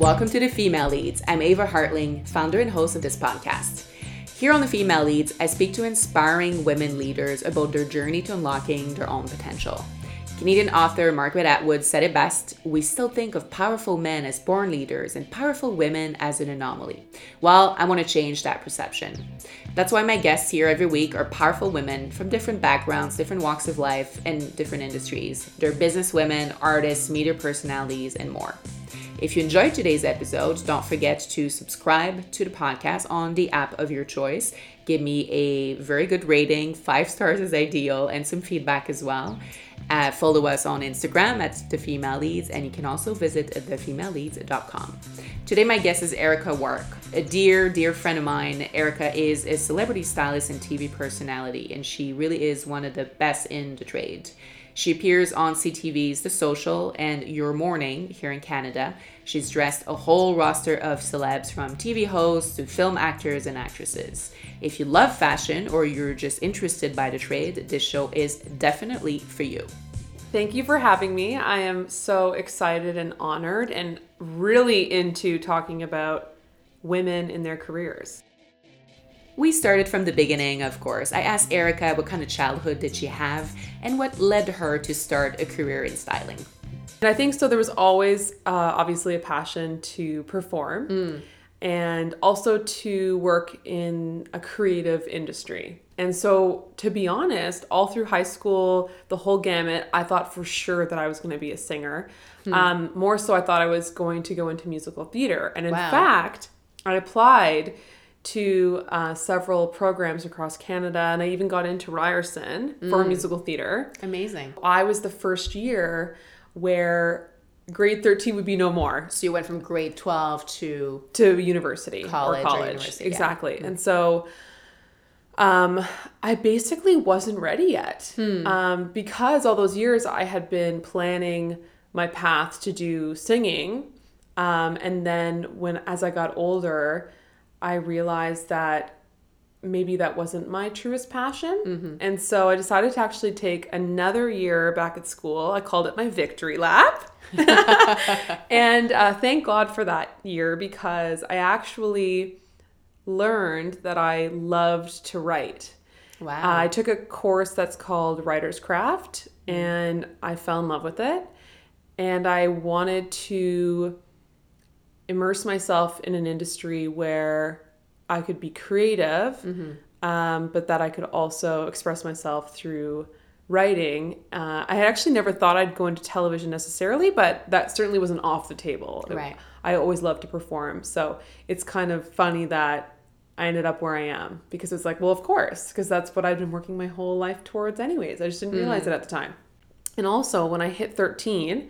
Welcome to the Female Leads. I'm Eva Hartling, founder and host of this podcast. Here on the Female Leads, I speak to inspiring women leaders about their journey to unlocking their own potential. Canadian author Margaret Atwood said it best we still think of powerful men as born leaders and powerful women as an anomaly. Well, I want to change that perception. That's why my guests here every week are powerful women from different backgrounds, different walks of life, and different industries. They're business women, artists, media personalities, and more. If you enjoyed today's episode, don't forget to subscribe to the podcast on the app of your choice. Give me a very good rating, five stars is ideal, and some feedback as well. Uh, follow us on Instagram at The Female Leads, and you can also visit thefemaleleads.com. Today, my guest is Erica Wark, a dear, dear friend of mine. Erica is a celebrity stylist and TV personality, and she really is one of the best in the trade. She appears on CTV's The Social and Your Morning here in Canada. She's dressed a whole roster of celebs from TV hosts to film actors and actresses. If you love fashion or you're just interested by the trade, this show is definitely for you. Thank you for having me. I am so excited and honored and really into talking about women in their careers. We started from the beginning, of course. I asked Erica what kind of childhood did she have and what led her to start a career in styling. And I think so. There was always, uh, obviously, a passion to perform Mm. and also to work in a creative industry. And so, to be honest, all through high school, the whole gamut, I thought for sure that I was going to be a singer. Hmm. Um, more so, I thought I was going to go into musical theater. And in Wow. fact, I applied to uh, several programs across Canada, and I even got into Ryerson Hmm. for musical theater. Amazing. I was the first year where grade 13 would be no more So you went from grade 12 to to university College or or college university, yeah. exactly and so um i basically wasn't ready yet Hmm. um because all those years i had been planning my path to do singing um and then when as i got older i realized that maybe that wasn't my truest passion. Mm-hmm. And so I decided to actually take another year back at school. I called it my victory lap. and uh, thank God for that year because I actually learned that I loved to write. wow. Uh, I took a course that's called Writer's Craft and I fell in love with it. And I wanted to immerse myself in an industry where I could be creative, um, but that I could also express myself through writing. Uh, I had actually never thought I'd go into television necessarily, but that certainly wasn't off the table. Right. I always loved to perform. So it's kind of funny that I ended up where I am because it's like, well, of course, because that's what I've been working my whole life towards, anyways. I just didn't realize it at the time. And also, when I hit 13,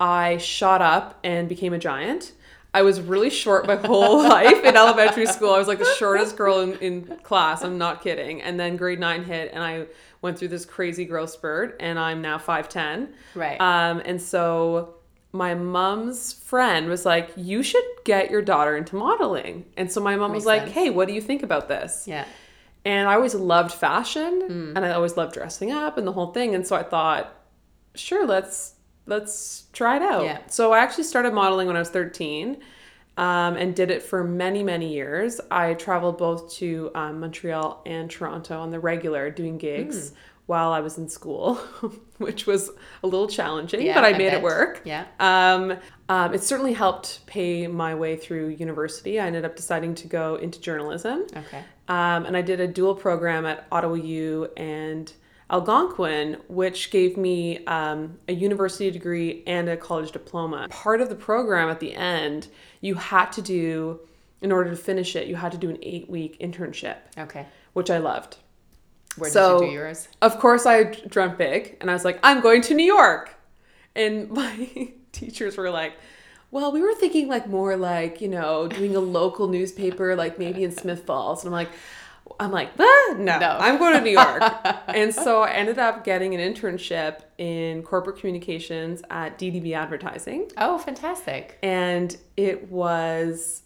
I shot up and became a giant. I was really short my whole life in elementary school. I was like the shortest girl in, in class. I'm not kidding. And then grade nine hit, and I went through this crazy growth spurt, and I'm now 5'10. Right. Um, and so my mom's friend was like, You should get your daughter into modeling. And so my mom Makes was like, sense. Hey, what do you think about this? yeah. And I always loved fashion Hmm. and I always loved dressing up and the whole thing. And so I thought, sure, let's let's try it out. Yeah. So I actually started modeling when I was 13 um, and did it for many, many years. I traveled both to um, Montreal and Toronto on the regular doing gigs while I was in school, which was a little challenging, Yeah, but I I made bet. it work. Yeah. Um, um, it certainly helped pay my way through university. I ended up deciding to go into journalism. Okay. Um, and I did a dual program at Ottawa U and Algonquin, which gave me um, a university degree and a college diploma. Part of the program at the end, you had to do, in order to finish it, you had to do an eight week internship, Okay. which I loved. Where did So- you do yours? Of course, I dreamt big and I was like, I'm going to New York. And my teachers were like, well, we were thinking like more like, you know, doing a local newspaper, like maybe in Smith Falls. And I'm like, I'm like, ah, no, No. I'm going to New York. and so I ended up getting an internship in corporate communications at DDB Advertising. Oh, fantastic. And it was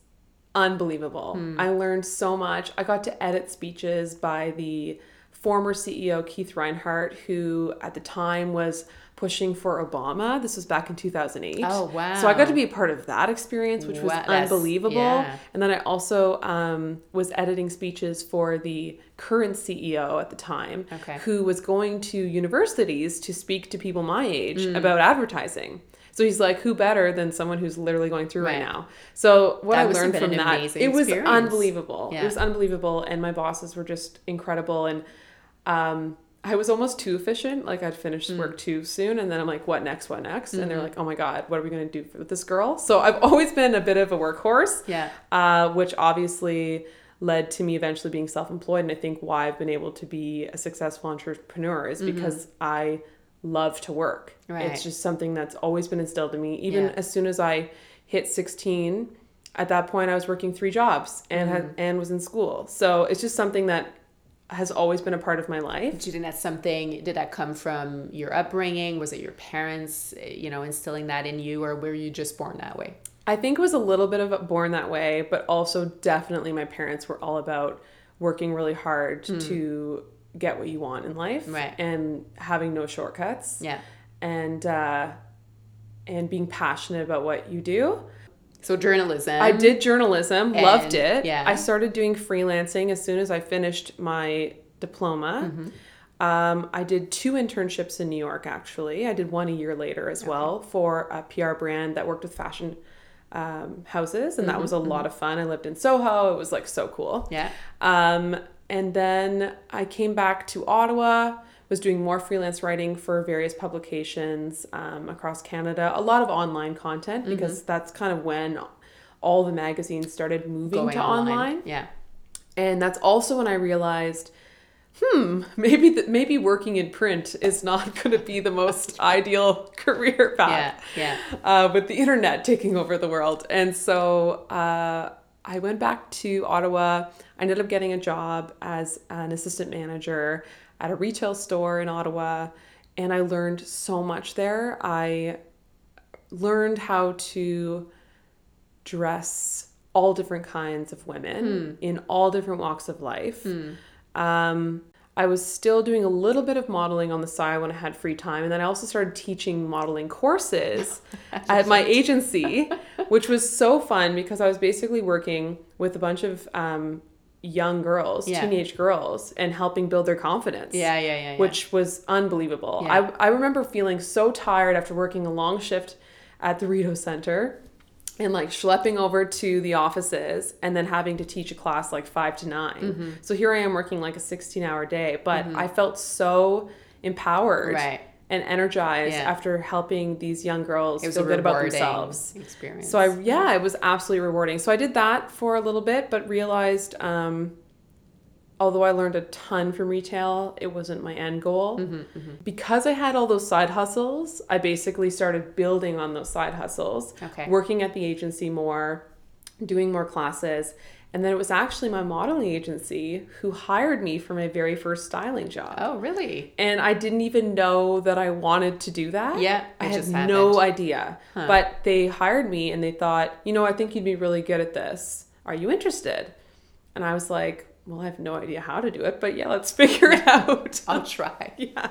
unbelievable. I learned so much. I got to edit speeches by the former CEO Keith Reinhard, who at the time was pushing for Obama. This was back in 2008. Oh, wow. So I got to be a part of that experience, which was Wow, unbelievable. yeah. And then I also um, was editing speeches for the current CEO at the time, Okay. who was going to universities to speak to people my age Mm. about advertising. So he's like, who better than someone who's literally going through right, Right. now? So what That I learned from that, it was unbelievable. Yeah. It was unbelievable, and my bosses were just incredible. And um, I was almost too efficient. Like I'd finished Mm. work too soon, and then I'm like, "What next? What next?" And they're Mm-hmm. like, "Oh my god, what are we gonna do with this girl?" So I've always been a bit of a workhorse, Yeah. uh, which obviously led to me eventually being self-employed. And I think why I've been able to be a successful entrepreneur is because I love to work. Mm-hmm. Right. It's just something that's always been instilled in me. Even Yeah. as soon as I hit 16, at that point I was working three jobs and Mm-hmm. had, and was in school. So it's just something that has always been a part of my life. Do you think that's something? Did that come from your upbringing? Was it your parents, you know, instilling that in you, or were you just born that way? I think it was a little bit of a born that way, but also definitely my parents were all about working really hard to get what you want in life. Right. and having no shortcuts. Yeah. And uh and being passionate about what you do. So journalism. I did journalism, loved it. yeah. I started doing freelancing as soon as I finished my diploma. Mm-hmm. Um, I did two internships in New York, actually. I did one a year later as well for a PR brand that worked with fashion um, houses, and that Mm-hmm, was a lot of fun. I lived in Soho. It was like so cool. Yeah. Um, and then I came back to Ottawa, was doing more freelance writing for various publications um, across Canada, a lot of online content Mm-hmm. because that's kind of when all the magazines started moving Going to online. Yeah. And that's also when I realized, hmm, maybe th- maybe working in print is not going to be the most ideal career Yeah. path Yeah. uh, with the internet taking over the world. And so uh, I went back to Ottawa. I ended up getting a job as an assistant manager at a retail store in Ottawa. And I learned so much there. I learned how to dress all different kinds of women in all different walks of life. Um, I was still doing a little bit of modeling on the side when I had free time. And then I also started teaching modeling courses at my agency, which was so fun because I was basically working with a bunch of um, young girls, Yeah. teenage girls, and helping build their confidence Yeah. Yeah. Yeah. yeah. which was unbelievable. Yeah. I, I remember feeling so tired after working a long shift at the Rideau Center and like schlepping over to the offices and then having to teach a class like five to 9 Mm-hmm. So here I am working like a 16 hour day, but I felt so empowered Right. And energized Yeah. after helping these young girls it was feel a good about themselves. experience. So I yeah, it was absolutely rewarding. So I did that for a little bit, but realized um, although I learned a ton from retail, it wasn't my end goal. Mm-hmm, Because I had all those side hustles, I basically started building on those side hustles, Okay. working at the agency more, doing more classes. And then it was actually my modeling agency who hired me for my very first styling job. Oh, really? And I didn't even know that I wanted to do that. Yeah, I had just no idea. But they hired me and they thought, you know, I think you'd be really good at this. Are you interested? And I was like, well, I have no idea how to do it, but yeah, let's figure it out. I'll try. yeah.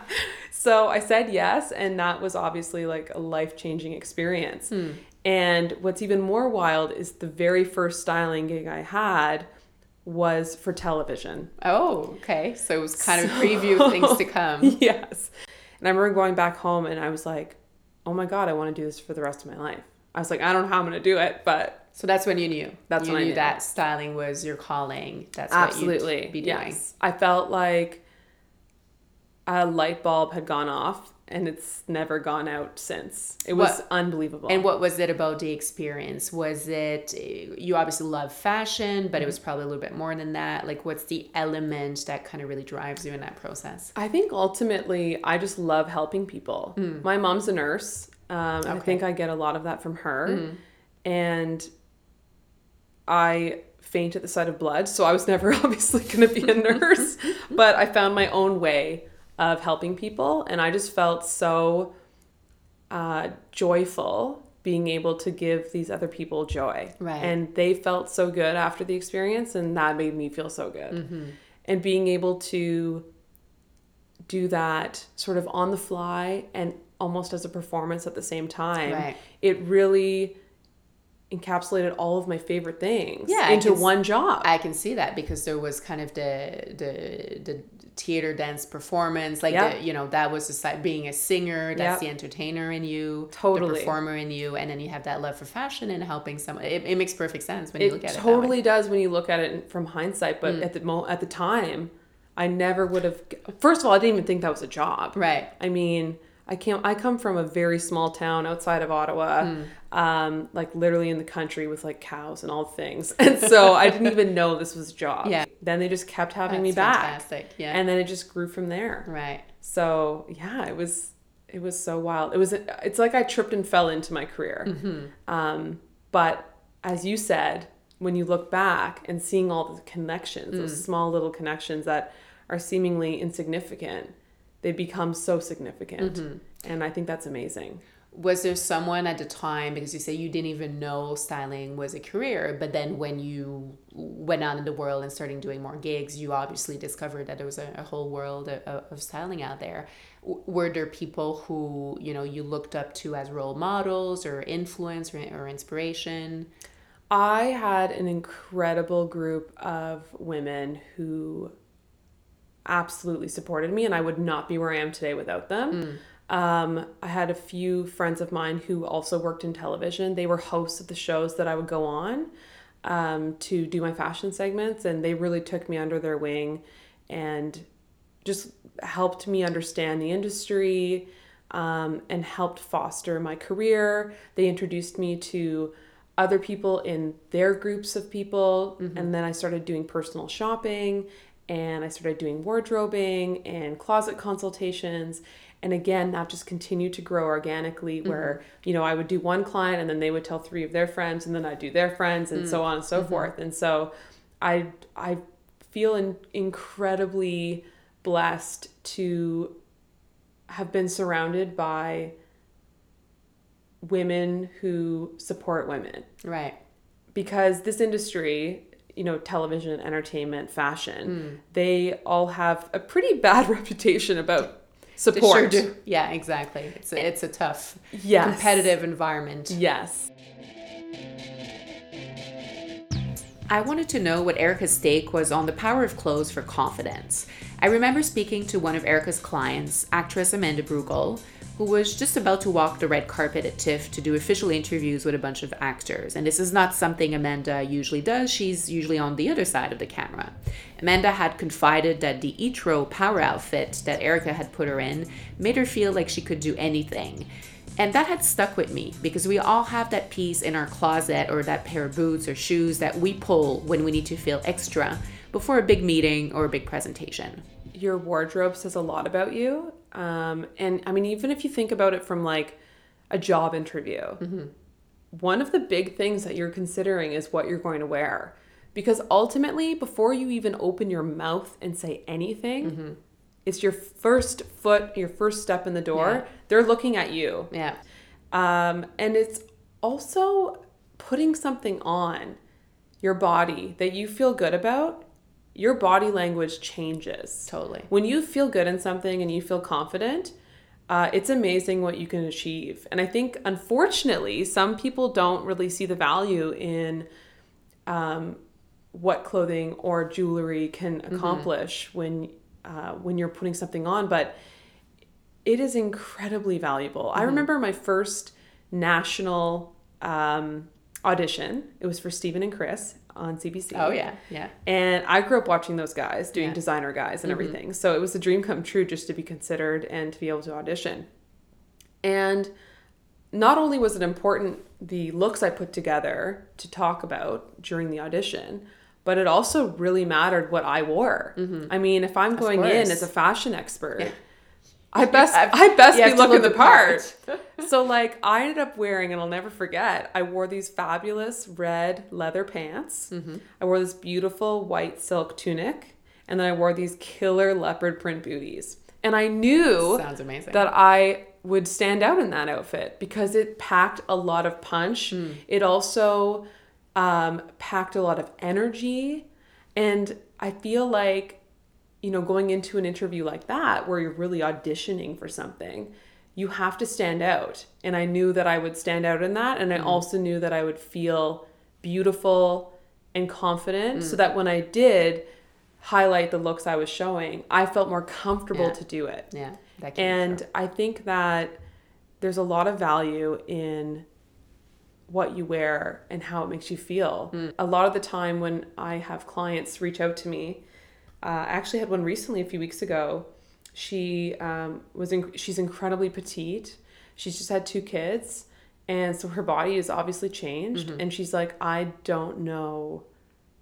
So I said yes, and that was obviously like a life changing experience. Hmm. And what's even more wild is the very first styling gig I had was for television. Oh, okay. So it was kind of a preview of things to come. yes. And I remember going back home and I was like, oh my God, I want to do this for the rest of my life. I was like, I don't know how I'm going to do it, but So that's when you knew. That's you when I knew, knew. that styling was your calling. That's absolutely. what you'd be doing. Yes. I felt like a light bulb had gone off and it's never gone out since. It was What- unbelievable. And what was it about the experience? Was it you obviously love fashion, but it was mm-hmm. probably a little bit more than that? Like, what's the element that kind of really drives you in that process? I think ultimately, I just love helping people. Mm. My mom's a nurse. Um, I think I get a lot of that from her. Mm-hmm. And I faint at the sight of blood. So I was never obviously going to be a nurse. but I found my own way of helping people. And I just felt so uh, joyful being able to give these other people joy. Right. And they felt so good after the experience. And that made me feel so good. And being able to do that sort of on the fly and almost as a performance at the same time, Right. it really encapsulated all of my favorite things Yeah, into one job. I can see that because there was kind of the the the theater dance performance, like Yeah. the, you know that was the side being a singer, that's Yeah. the entertainer in you, Totally. the performer in you, and then you have that love for fashion and helping someone. It, it makes perfect sense when you look it at it. that. Mm. totally does when you look at it from hindsight, but at the mo- at the time, I never would have. First of all, I didn't even think that was a job. right. I mean, I came I come from a very small town outside of Ottawa, Hmm. um, like literally in the country with like cows and all things, and so I didn't even know this was a job. Yeah. Then they just kept having me back, fantastic. Yeah. and then it just grew from there. right. So yeah, it was it was so wild. It was it's like I tripped and fell into my career. Mm-hmm. Um, but as you said, when you look back and seeing all the connections, Mm. those small little connections that are seemingly insignificant, they become so significant. Mm-hmm. And I think that's amazing. Was there someone at the time because you say you didn't even know styling was a career, but then when you went out in the world and started doing more gigs, you obviously discovered that there was a, a whole world of, of styling out there. W- Were there people who you know you looked up to as role models or influence or, or inspiration? I had an incredible group of women who absolutely supported me, and I would not be where I am today without them. Um, I had a few friends of mine who also worked in television. They were hosts of the shows that I would go on um, to do my fashion segments, and they really took me under their wing and just helped me understand the industry um, and helped foster my career. They introduced me to other people in their groups of people, and then I started doing personal shopping and I started doing wardrobing and closet consultations. And again, that just continued to grow organically mm-hmm. where, you know, I would do one client and then they would tell three of their friends and then I'd do their friends and so mm. on and so mm-hmm. forth. And so I I feel in, incredibly blessed to have been surrounded by women who support women Right. because this industry you know television entertainment fashion hmm. they all have a pretty bad reputation about support sure. Yeah, exactly. It's a, it's a tough, Yes. competitive environment. yes I wanted to know what Erica's take was on the power of clothes for confidence. I remember speaking to one of Erica's clients, actress Amanda Brugel, who was just about to walk the red carpet at TIFF to do official interviews with a bunch of actors. And this is not something Amanda usually does, she's usually on the other side of the camera. Amanda had confided that the Etro power outfit that Erica had put her in made her feel like she could do anything. And that had stuck with me because we all have that piece in our closet or that pair of boots or shoes that we pull when we need to feel extra before a big meeting or a big presentation. your wardrobe says a lot about you um, and i mean even if you think about it from like a job interview one of the big things that you're considering is what you're going to wear. Because ultimately before you even open your mouth and say anything it's your first foot your first step in the door. Yeah. they're looking at you. Yeah. um, and it's also putting something on your body that you feel good about your body language changes. Totally. when you feel good in something and you feel confident uh, it's amazing what you can achieve. And i think unfortunately some people don't really see the value in um, what clothing or jewelry can accomplish when uh, when you're putting something on but it is incredibly valuable. I remember my first national um, audition. It was for steven and chris on cbc Oh, yeah. Yeah. and I grew up watching those guys doing Yeah. Mm-hmm. designer guys and everything. So it was a dream come true just to be considered and to be able to audition. And not only was it important the looks I put together to talk about during the audition, but it also really mattered what I wore. I mean, if I'm going in Mm-hmm. as a fashion expert, Yeah. I best I've- I best be looking look the part. part. so like I ended up wearing, and I'll never forget. I wore these fabulous red leather pants. Mm-hmm. I wore this beautiful white silk tunic, and then I wore these killer leopard print booties. And I knew Sounds amazing. that I would stand out in that outfit because it packed a lot of punch. Hmm. It also um, packed a lot of energy, and I feel like you know, going into an interview like that where you're really auditioning for something, you have to stand out. And I knew that I would stand out in that. And I also knew that I would feel beautiful and confident so that when I did highlight the looks I was showing, I felt more comfortable Yeah. to do it. Yeah. And. I think that there's a lot of value in what you wear and how it makes you feel. A lot of the time when I have clients reach out to me, uh, I actually had one recently a few weeks ago. She um, was in, she's incredibly petite. She's just had two kids, and so her body is obviously changed. And she's like, I don't know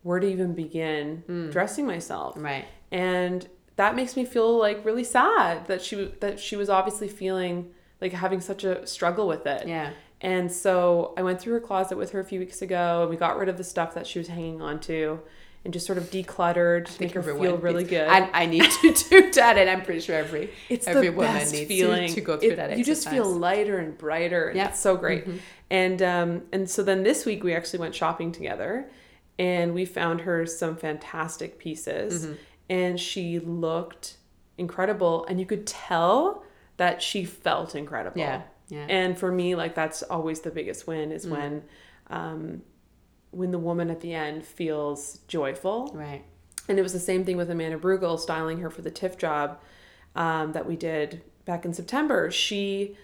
where to even begin dressing myself right. and that makes me feel like really sad that she that she was obviously feeling like having such a struggle with it. Yeah. And so I went through her closet with her a few weeks ago, and we got rid of the stuff that she was hanging on to, and just sort of decluttered to make her feel really good. I, I need to do that, and I'm pretty sure every it's every woman needs feeling to, to go through It- that. You just feel lighter and brighter. And Yeah. It's so great. And um, and so then this week we actually went shopping together, and we found her some fantastic pieces, Mm-hmm. and she looked incredible, and you could tell that she felt incredible. Yeah. Yeah. And for me, like that's always the biggest win Mm. is when, um, when the woman at the end feels joyful. right. And it was the same thing with Amanda Brugel styling her for the TIFF job um, that we did back in September. She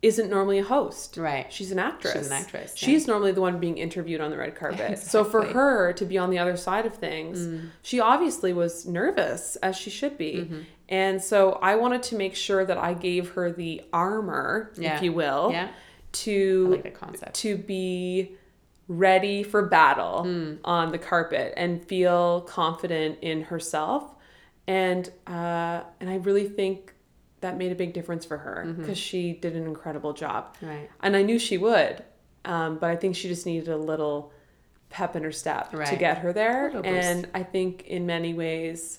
isn't normally a host. Right. She's an actress. She's an actress, yeah. She's normally the one being interviewed on the red carpet. So for her to be on the other side of things, Mm. she obviously was nervous, as she should be. Mm-hmm. And so I wanted to make sure that I gave her the armor, Yeah. if you will, Yeah. to like the concept. to be ready for battle Hmm. on the carpet and feel confident in herself and uh, and I really think that made a big difference for her because she did an incredible job Mm-hmm. Right. and I knew she would um, but I think she just needed a little pep in her step to get her there and I think in many ways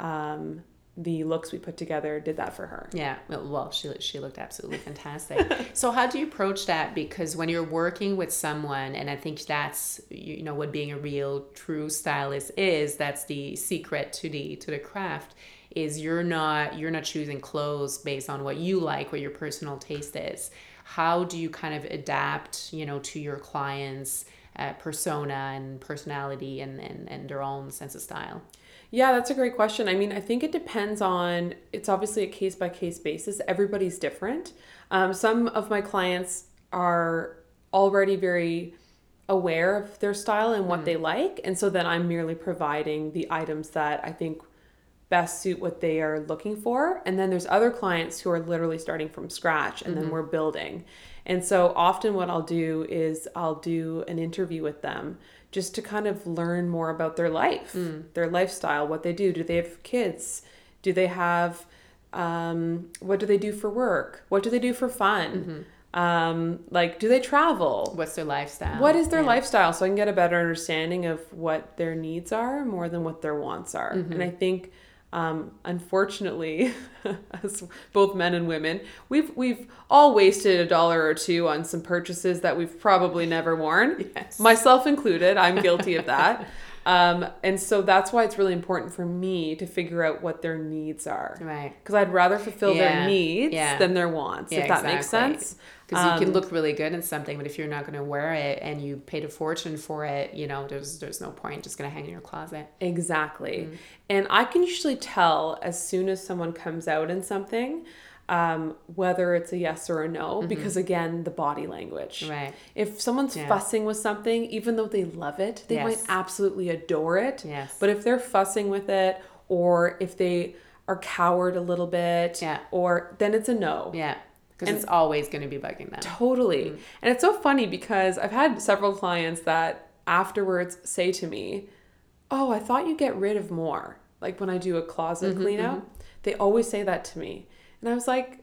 um, the looks we put together did that for her Yeah, well, she she looked absolutely fantastic. so how do you approach that? Because when you're working with someone, and I think that's you know what being a real true stylist is. That's the secret to the to the craft. Is you're not you're not choosing clothes based on what you like, what your personal taste is. How do you kind of adapt, you know, to your clients' uh, persona and personality and, and and their own sense of style? Yeah, that's a great question. I mean, I think it depends on, it's obviously a case by case basis. Everybody's different. Um, some of my clients are already very aware of their style and what they like. And so then I'm merely providing the items that I think best suit what they are looking for. And then there's other clients who are literally starting from scratch and then we're building. And so often what I'll do is I'll do an interview with them just to kind of learn more about their life, their lifestyle, what they do. Do they have kids? Do they have um, what do they do for work? What do they do for fun? Um, like, do they travel? What's their lifestyle? What is their Yeah. lifestyle? So I can get a better understanding of what their needs are more than what their wants are. Mm-hmm. And I think, um, unfortunately, as both men and women, we've we've all wasted a dollar or two on some purchases that we've probably never worn, Yes. myself included. I'm guilty of that. Um, and so that's why it's really important for me to figure out what their needs are. Right. Because I'd rather fulfill Yeah. their needs Yeah. than their wants, if that makes sense. Because you can Um, look really good in something, but if you're not going to wear it and you paid a fortune for it, you know, there's there's no point. Just going to hang in your closet. Exactly. Mm. And I can usually tell as soon as someone comes out in something, um, whether it's a yes or a no, because again, the body language. Mm-hmm. Right. If someone's Yeah. fussing with something, even though they love it, they might absolutely adore it. Yes. But if they're fussing with it, or if they are coward a little bit, Yeah. or then it's a no. Yeah. Because it's always going to be bugging them. Totally. Mm. And it's so funny because I've had several clients that afterwards say to me, Oh, I thought you get rid of more. Like when I do a closet mm-hmm, clean out, mm-hmm. they always say that to me. And I was like,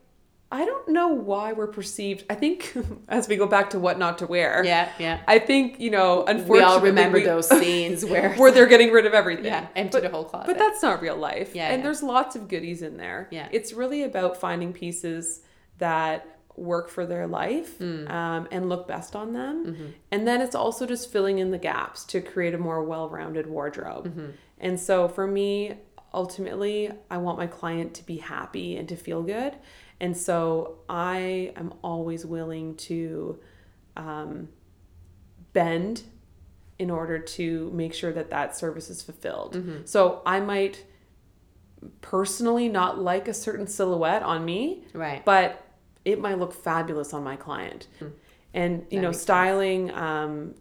I don't know why we're perceived. I think as we go back to what not to wear, Yeah. Yeah. I think, you know, unfortunately, We all remember we- those scenes where, where they're getting rid of everything. yeah, empty But- the whole closet. but that's not real life. Yeah, and yeah. there's lots of goodies in there. Yeah. It's really about finding pieces that work for their life Mm. um, and look best on them. Mm-hmm. And then it's also just filling in the gaps to create a more well rounded wardrobe. Mm-hmm. And so for me, ultimately I want my client to be happy and to feel good. And so I am always willing to um, bend in order to make sure that that service is fulfilled. Mm-hmm. So I might personally not like a certain silhouette on me, Right. but it might look fabulous on my client. And you That know, styling um,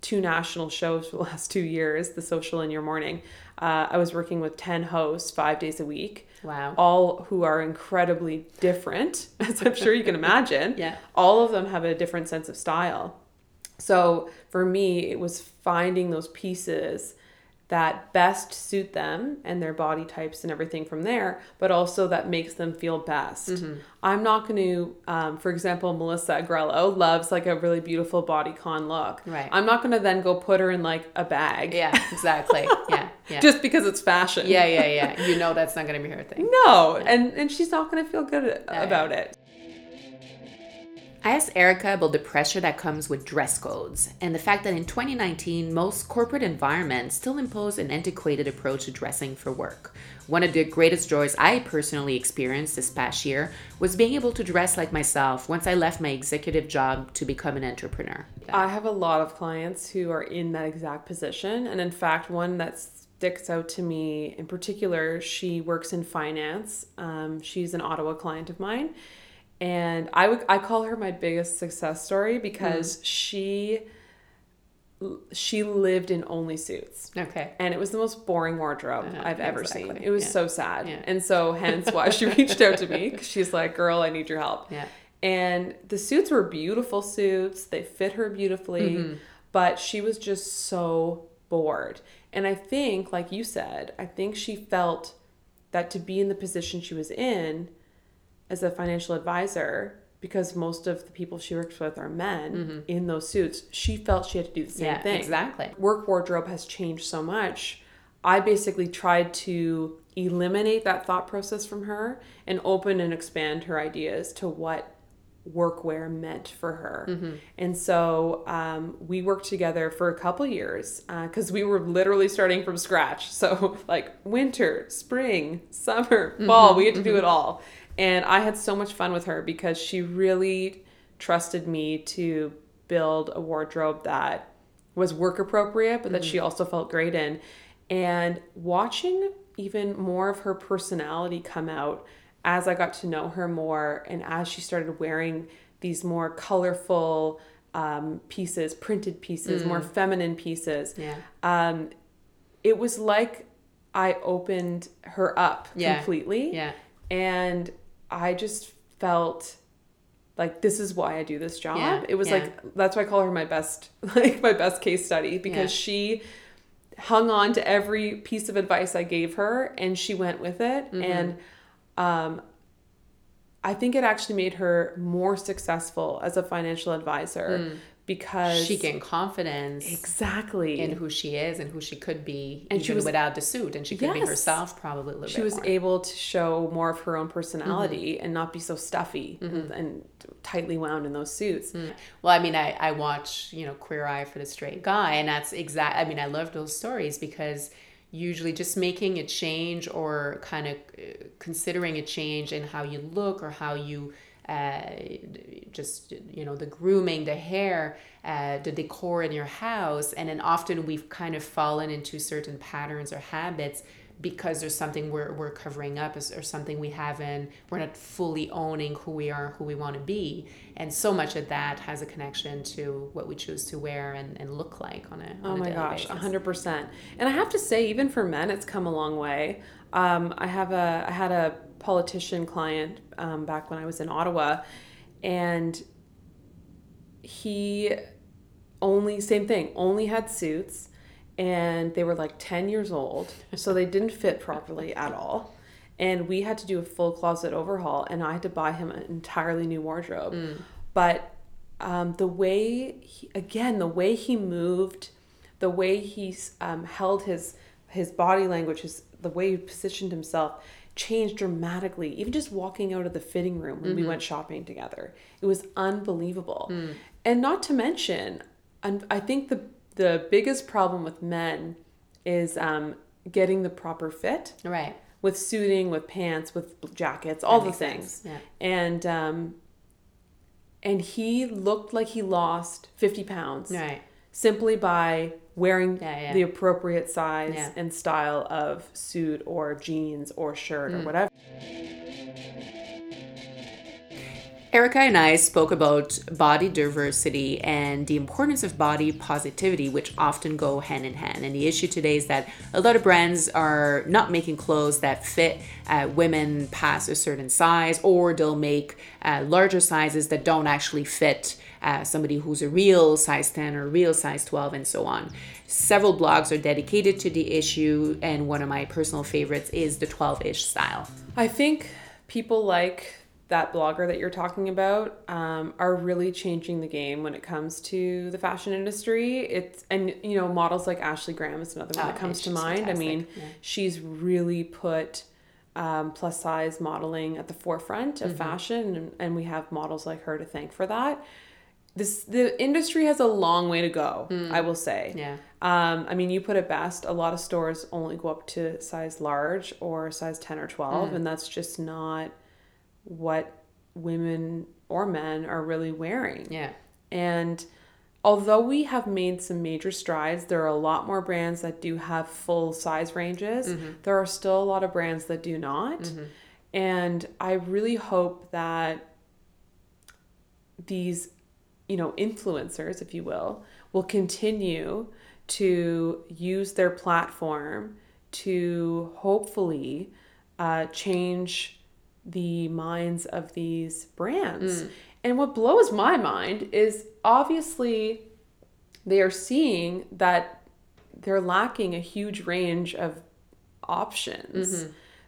two national shows for the last two years, The Social in Your Morning. Uh, I was working with ten hosts five days a week, Wow. all who are incredibly different, as I'm sure you can imagine. Yeah. All of them have a different sense of style. So for me, it was finding those pieces that best suit them and their body types and everything from there, but also that makes them feel best. Mm-hmm. I'm not going to, um, for example, Melissa Grelo loves like a really beautiful bodycon look. Right. I'm not going to then go put her in like a bag. Yeah, exactly. Yeah. Yeah. Just because it's fashion. yeah, yeah, yeah. You know that's not going to be her thing. No, and and she's not going to feel good about it. I asked Erica about the pressure that comes with dress codes and the fact that in 2019, most corporate environments still impose an antiquated approach to dressing for work. One of the greatest joys I personally experienced this past year was being able to dress like myself once I left my executive job to become an entrepreneur. I have a lot of clients who are in that exact position. And in fact, one that sticks out to me in particular, she works in finance. Um, she's an Ottawa client of mine. And I would I call her my biggest success story because she she lived in only suits. Okay. And it was the most boring wardrobe Uh-huh, I've ever exactly, seen. It was yeah. so sad. Yeah. And so hence why she reached out to me cuz she's like, "Girl, I need your help." Yeah. And the suits were beautiful suits. They fit her beautifully, Mm-hmm. but she was just so bored. And I think, like you said, I think she felt that to be in the position she was in as a financial advisor, because most of the people she works with are men in those suits, she felt she had to do the same Mm-hmm. Yeah, thing. exactly. Work wardrobe has changed so much. I basically tried to eliminate that thought process from her and open and expand her ideas to what workwear meant for her. Mm-hmm. And so um, we worked together for a couple years because we were literally starting from scratch. So, like winter, spring, summer, fall, we had to do it all. And I had so much fun with her because she really trusted me to build a wardrobe that was work appropriate, but that she also felt great in. And watching even more of her personality come out as I got to know her more and as she started wearing these more colorful um, pieces, printed pieces, more feminine pieces, Yeah. um, it was like I opened her up Yeah. completely. Yeah. And I just felt like this is why I do this job. Yeah, It was yeah. like that's why I call her my best like my best case study because Yeah. she hung on to every piece of advice I gave her and she went with it Mm-hmm. and um I think it actually made her more successful as a financial advisor because Mm. She gained confidence exactly in who she is and who she could be, And even she was- without the suit, and she could be herself probably a little she was more. able to show more of her own personality Mm-hmm. and not be so stuffy and, and tightly wound in those suits. Well, I mean, I, I watch, you know, Queer Eye for the Straight Guy, and that's exact. I mean, I love those stories because usually just making a change or kind of uh, considering a change in how you look or how you uh, just, you know, the grooming, the hair, uh, the decor in your house. And then often we've kind of fallen into certain patterns or habits because there's something we're, we're covering up or something we haven't we're not fully owning who we are who we want to be and so much of that has a connection to what we choose to wear and, and look like on a on Oh a my daily gosh, basis. 100%. And I have to say, even for men, it's come a long way. Um, I have a, I had a politician client um, back when I was in Ottawa, and he only, same thing, only had suits, and they were like 10 years old, so they didn't fit properly at all. And we had to do a full closet overhaul, and I had to buy him an entirely new wardrobe. But um, the way, he, again, the way he moved, the way he um, held his his body language, his the way he positioned himself changed dramatically. Even just walking out of the fitting room when we went shopping together, it was unbelievable. And not to mention, I think the the biggest problem with men is um, getting the proper fit Right. with suiting, with pants, with jackets, all the things. Yeah. And um, and he looked like he lost fifty pounds Right. simply by wearing Yeah, yeah. the appropriate size Yeah. and style of suit or jeans or shirt Mm. or whatever. Erica and I spoke about body diversity and the importance of body positivity, which often go hand in hand. And the issue today is that a lot of brands are not making clothes that fit uh, women past a certain size, or they'll make uh, larger sizes that don't actually fit uh, somebody who's a real size 10 or real size 12, and so on. Several blogs are dedicated to the issue, and one of my personal favorites is the 12 ish style. I think people like that blogger that you're talking about um, are really changing the game when it comes to the fashion industry. It's and you know models like Ashley Graham is another one Oh, that comes to mind. I mean, Yeah. she's really put um, plus size modeling at the forefront Mm-hmm. of fashion, and, and we have models like her to thank for that. This the industry has a long way to go. I will say. Mm. Yeah. Um, I mean, you put it best. A lot of stores only go up to size large or size 10 or 12, Mm. and that's just not what women or men are really wearing. Yeah. And although we have made some major strides, there are a lot more brands that do have full size ranges. Mm-hmm. There are still a lot of brands that do not. And I really hope that these, you know, influencers, if you will, will continue to use their platform to hopefully uh, change the minds of these brands. And what blows my mind is obviously they are seeing that they're lacking a huge range of options.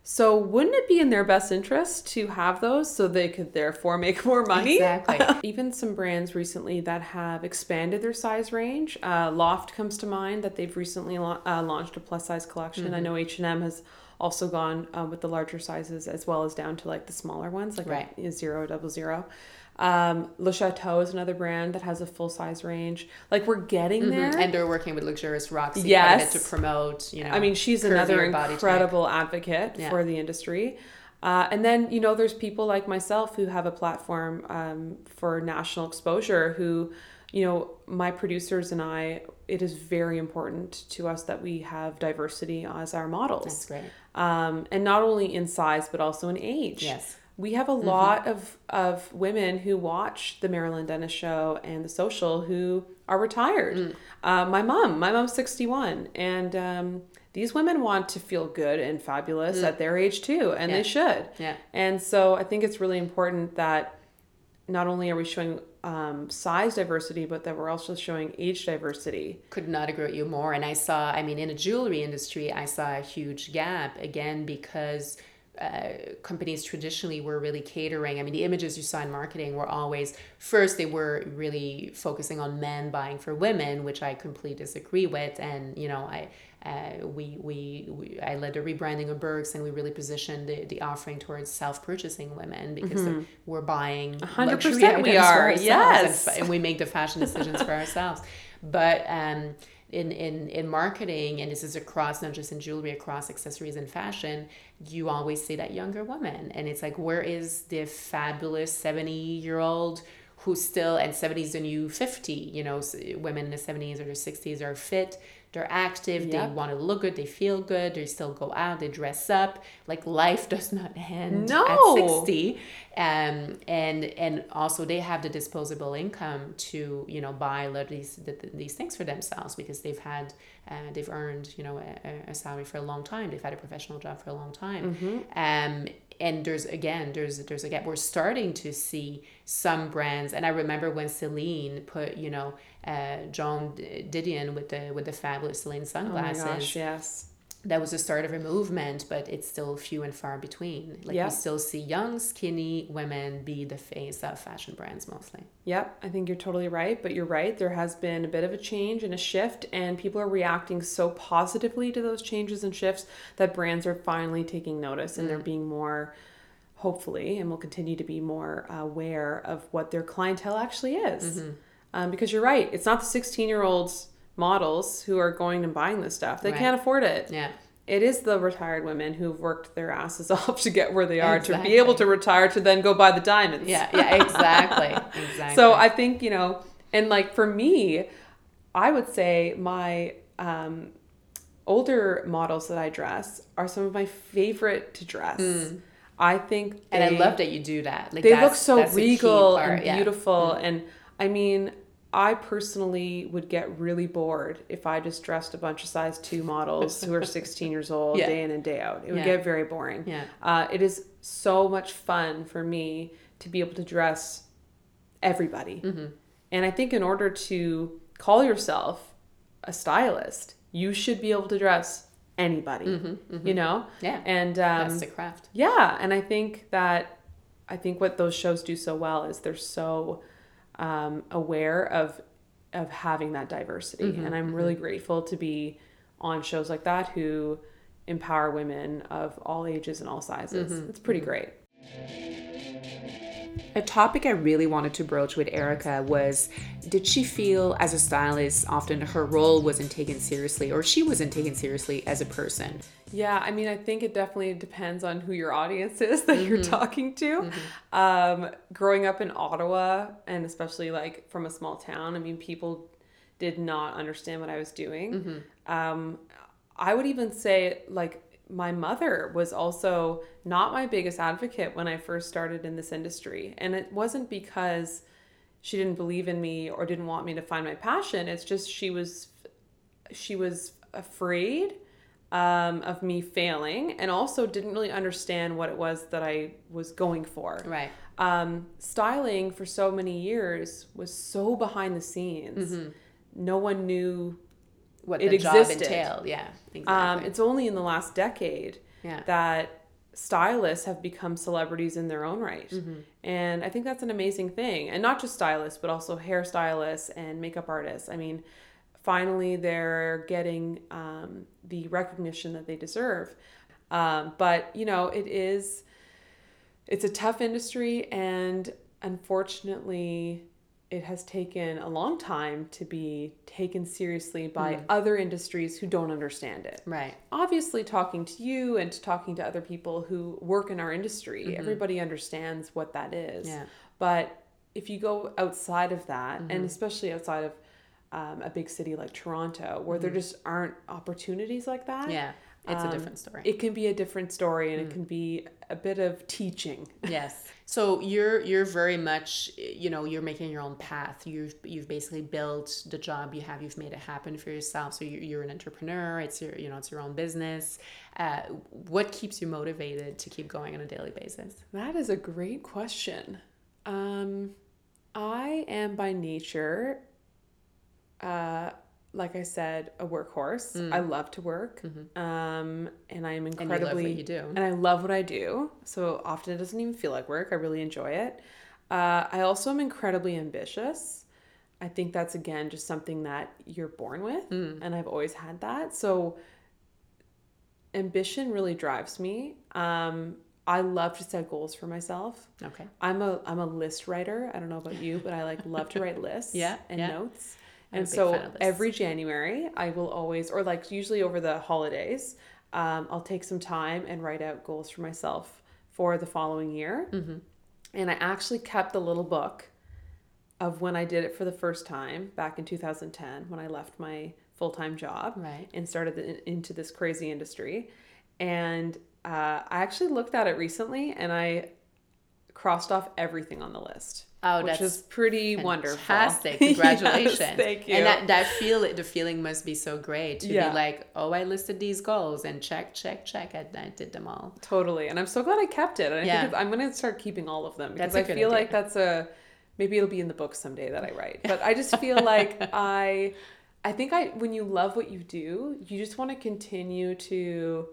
So wouldn't it be in their best interest to have those so they could therefore make more money? Exactly. Even some brands recently that have expanded their size range. Uh, Loft comes to mind that they've recently la- uh, launched a plus size collection. I know H and M has also gone uh, with the larger sizes as well as down to like the smaller ones, like Right. a, zero, double zero. Um, Le Chateau is another brand that has a full size range. Like we're getting there. And they're working with Luxurious Roxy Yes. quite a bit to promote, you know. I mean, she's another incredible advocate Yeah. for the industry. Uh, and then, you know, there's people like myself who have a platform um, for national exposure who, you know, my producers and I, it is very important to us that we have diversity as our models. That's great. Um, and not only in size, but also in age. Yes. We have a lot of, of women who watch the Marilyn Denis show and the social who are retired. Uh, my mom, my mom's 61. And um, these women want to feel good and fabulous at their age too, and Yeah. they should. Yeah. And so I think it's really important that not only are we showing um, size diversity, but that we're also showing age diversity. Could not agree with you more. And I saw, I mean, in the jewelry industry, I saw a huge gap again because uh, companies traditionally were really catering. I mean, the images you saw in marketing were always first they were really focusing on men buying for women, which I completely disagree with. And you know, I uh, we, we we I led the rebranding of Birks, and we really positioned the, the offering towards self purchasing women because they're- we're buying 100% luxury we are, ourselves and yes. and we make the fashion decisions for ourselves. But um, in, in, in marketing, and this is across, not just in jewelry, across accessories and fashion, you always see that younger woman. And it's like, where is the fabulous 70 year old who's still, and 70 is the new 50, you know, women in the 70s or the 60s are fit, they're active, they want to look good, they feel good, they still go out, they dress up. Like life does not end No. at 60 um, and and also they have the disposable income to you know buy a lot of these th- th- these things for themselves because they've had uh, they've earned you know a, a- a salary for a long time. They've had a professional job for a long time. Um, and there's again there's there's a gap we're starting to see some brands and i remember when celine put you know uh, joan didion with the with the fabulous celine sunglasses Oh my sunglasses gosh, yes. That was the start of a movement, but it's still few and far between. Like Yeah. we still see young, skinny women be the face of fashion brands mostly. Yep, I think you're totally right, but you're right. There has been a bit of a change and a shift, and people are reacting so positively to those changes and shifts that brands are finally taking notice and they're being more, hopefully, and will continue to be more aware of what their clientele actually is. Um, because you're right, it's not the 16 year olds models who are going and buying this stuff, they Right. can't afford it. Yeah. it is the retired women who've worked their asses off to get where they are to be able to retire to then go buy the diamonds. Yeah, yeah, exactly. exactly. So I think, you know, and like for me, I would say my um, older models that I dress are some of my favorite to dress. I think Mm. and I love that you do that. Like they look so that's a key regal and yeah. Mm. beautiful and i mean i personally would get really bored if i just dressed a bunch of size 2 models who are 16 years old Yeah. day in and day out it would Yeah. get very boring Yeah. uh, it is so much fun for me to be able to dress everybody Mm-hmm. and i think in order to call yourself a stylist you should be able to dress anybody you know Mm-hmm, Yeah. and um, That's the craft. yeah, and I think that I think what those shows do so well is they're so um, aware of of having that diversity, mm-hmm, and I'm mm-hmm. really grateful to be on shows like that who empower women of all ages and all sizes. Mm-hmm, it's pretty great. A topic I really wanted to broach with Erica was did she feel as a stylist often her role wasn't taken seriously or she wasn't taken seriously as a person? Yeah, I mean, I think it definitely depends on who your audience is that you're talking to. Um, growing up in Ottawa, and especially like from a small town, I mean, people did not understand what I was doing. Um, I would even say, like, my mother was also not my biggest advocate when I first started in this industry. And it wasn't because she didn't believe in me or didn't want me to find my passion. It's just she was she was afraid um, of me failing and also didn't really understand what it was that I was going for. Right. Um, styling for so many years was so behind the scenes. No one knew. What It the job entailed. Yeah. Um, it's only in the last decade Yeah. that stylists have become celebrities in their own right. And I think that's an amazing thing. And not just stylists, but also hairstylists and makeup artists. I mean, finally they're getting um, the recognition that they deserve. Um, but, you know, it is, it's a tough industry. And unfortunately, it has taken a long time to be taken seriously by hmm. other industries who don't understand it right. obviously talking to you and talking to other people who work in our industry mm-hmm. everybody understands what that is Yeah. but if you go outside of that and mm-hmm. especially outside of um, a big city like toronto where there mm-hmm. just aren't opportunities like that Yeah. It's a um, different story. it can be a different story and it can be a bit of teaching yes. So you're you're very much you know you're making your own path. You've you've basically built the job you have. You've made it happen for yourself. So you're, you're an entrepreneur. It's your you know it's your own business. Uh, what keeps you motivated to keep going on a daily basis? That is a great question. Um, I am by nature, uh, like I said, a workhorse. I love to work, um, and I am Mm. Mm-hmm. And you love incredibly what you do. and I love what I do. So often it doesn't even feel like work. I really enjoy it. Uh, I also am incredibly ambitious. I think that's again just something that you're born with, Mm. and I've always had that. So ambition really drives me. Um, I love to set goals for myself. Okay. I'm a I'm a list writer. I don't know about you, but I like love to write lists Yeah, and yeah. notes. And so fan of lists. every January, I will always, or like usually over the holidays, um, I'll take some time and write out goals for myself for the following year. Mm-hmm. And I actually kept a little book of when I did it for the first time back in 2010 when I left my full time job Right. and started the, into this crazy industry. And uh, I actually looked at it recently and I crossed off everything on the list. Oh, which that's is pretty wonderful. Fantastic! Yes, Congratulations! thank you. And that that feel the feeling must be so great to Yeah. be like, oh, I listed these goals and check, check, check. I, I did them all. Totally. And I'm so glad I kept it. And I think I'm going to start keeping all of them because I feel idea. like that's a maybe it'll be in the book someday that I write. But I just feel like I I think I when you love what you do, you just want to continue to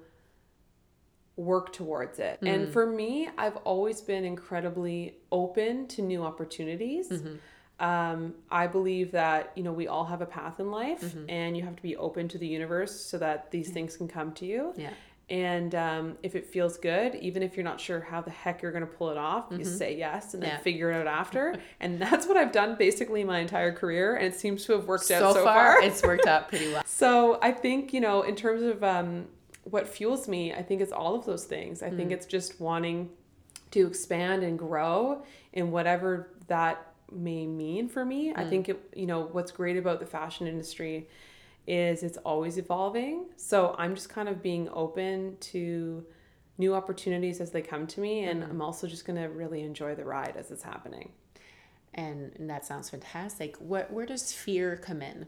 work towards it. Mm. And for me, I've always been incredibly open to new opportunities. Mm-hmm. Um, I believe that you know we all have a path in life, Mm-hmm. and you have to be open to the universe so that these things can come to you. Yeah. And um, if it feels good, even if you're not sure how the heck you're going to pull it off, you say yes and then Mm-hmm. Yeah. figure it out after. and that's what I've done basically my entire career, and it seems to have worked So, out so far, far. it's worked out pretty well. so I think you know, in terms of um, what fuels me, I think it's all of those things. I think Mm. it's just wanting to expand and grow in whatever that may mean for me. Mm. I think it, you know, what's great about the fashion industry is it's always evolving. So I'm just kind of being open to new opportunities as they come to me and I'm also just going to really enjoy the ride as it's happening. And, and that sounds fantastic. What where does fear come in?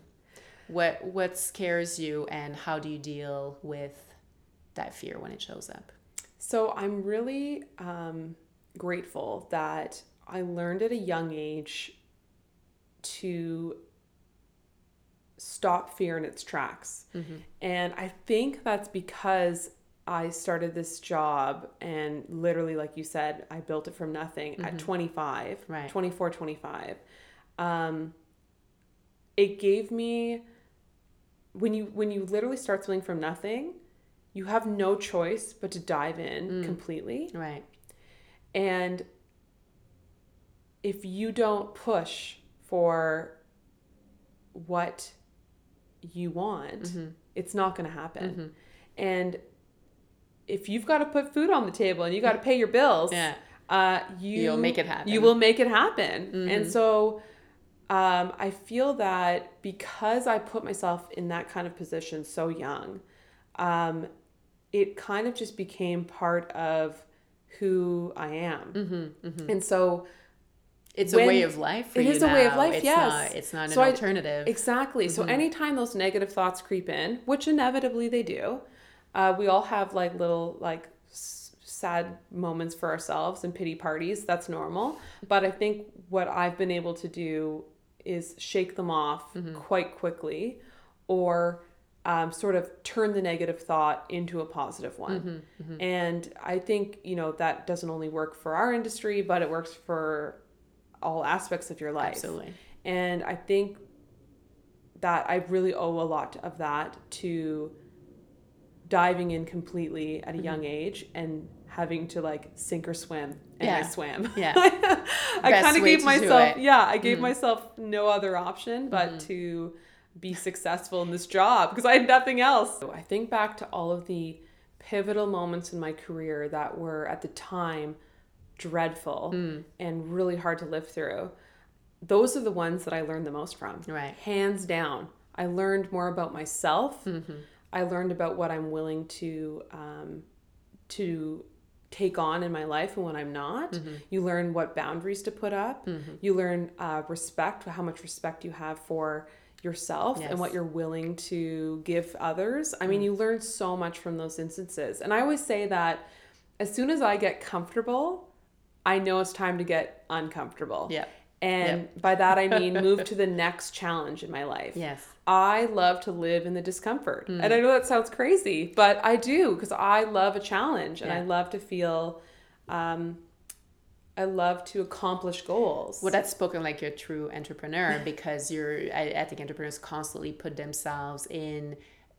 What what scares you and how do you deal with that fear when it shows up? So I'm really um, grateful that I learned at a young age to stop fear in its tracks. And I think that's because I started this job and literally, like you said, I built it from nothing at 25, Right. 24, 25. Um, it gave me when you when you literally start something from nothing, you have no choice but to dive in completely. Right. And if you don't push for what you want, Mm-hmm. it's not going to happen. And if you've got to put food on the table and you got to pay your bills, Yeah. uh, you You'll make it happen. Mm-hmm. You will make it happen. And so um, I feel that because I put myself in that kind of position so young, um, it kind of just became part of who I am. Mm-hmm, And so It's a way of life for it is a way of life, It's yes. Not, it's not So an I- alternative. Exactly. So anytime those negative thoughts creep in, which inevitably they do, uh, we all have like little like sad moments for ourselves and pity parties. That's normal. But I think what I've been able to do is shake them off quite quickly, or um, sort of turn the negative thought into a positive one. And I think you know that doesn't only work for our industry, but it works for all aspects of your life. Absolutely. And I think that I really owe a lot of that to diving in completely at a young age and having to like sink or swim and I Yeah. swam. Yeah. I kind of gave myself yeah, I gave myself no other option but Mm-hmm. to be successful in this job because I had nothing else. So I think back to all of the pivotal moments in my career that were at the time dreadful Mm. and really hard to live through. Those are the ones that I learned the most from. Right. Hands down. I learned more about myself. Mm-hmm. I learned about what I'm willing to um, to take on in my life and when I'm not. Mm-hmm. You learn what boundaries to put up. You learn uh, respect, how much respect you have for yourself Yes. and what you're willing to give others. I mean, you learn so much from those instances. And I always say that as soon as I get comfortable, I know it's time to get uncomfortable. Yeah. And by that I mean move to the next challenge in my life. Yes. I love to live in the discomfort. Hmm. And I know that sounds crazy, but I do because I love a challenge and I love to feel um I love to accomplish goals. Well, that's spoken like you're a true entrepreneur because you're. I, I think entrepreneurs constantly put themselves in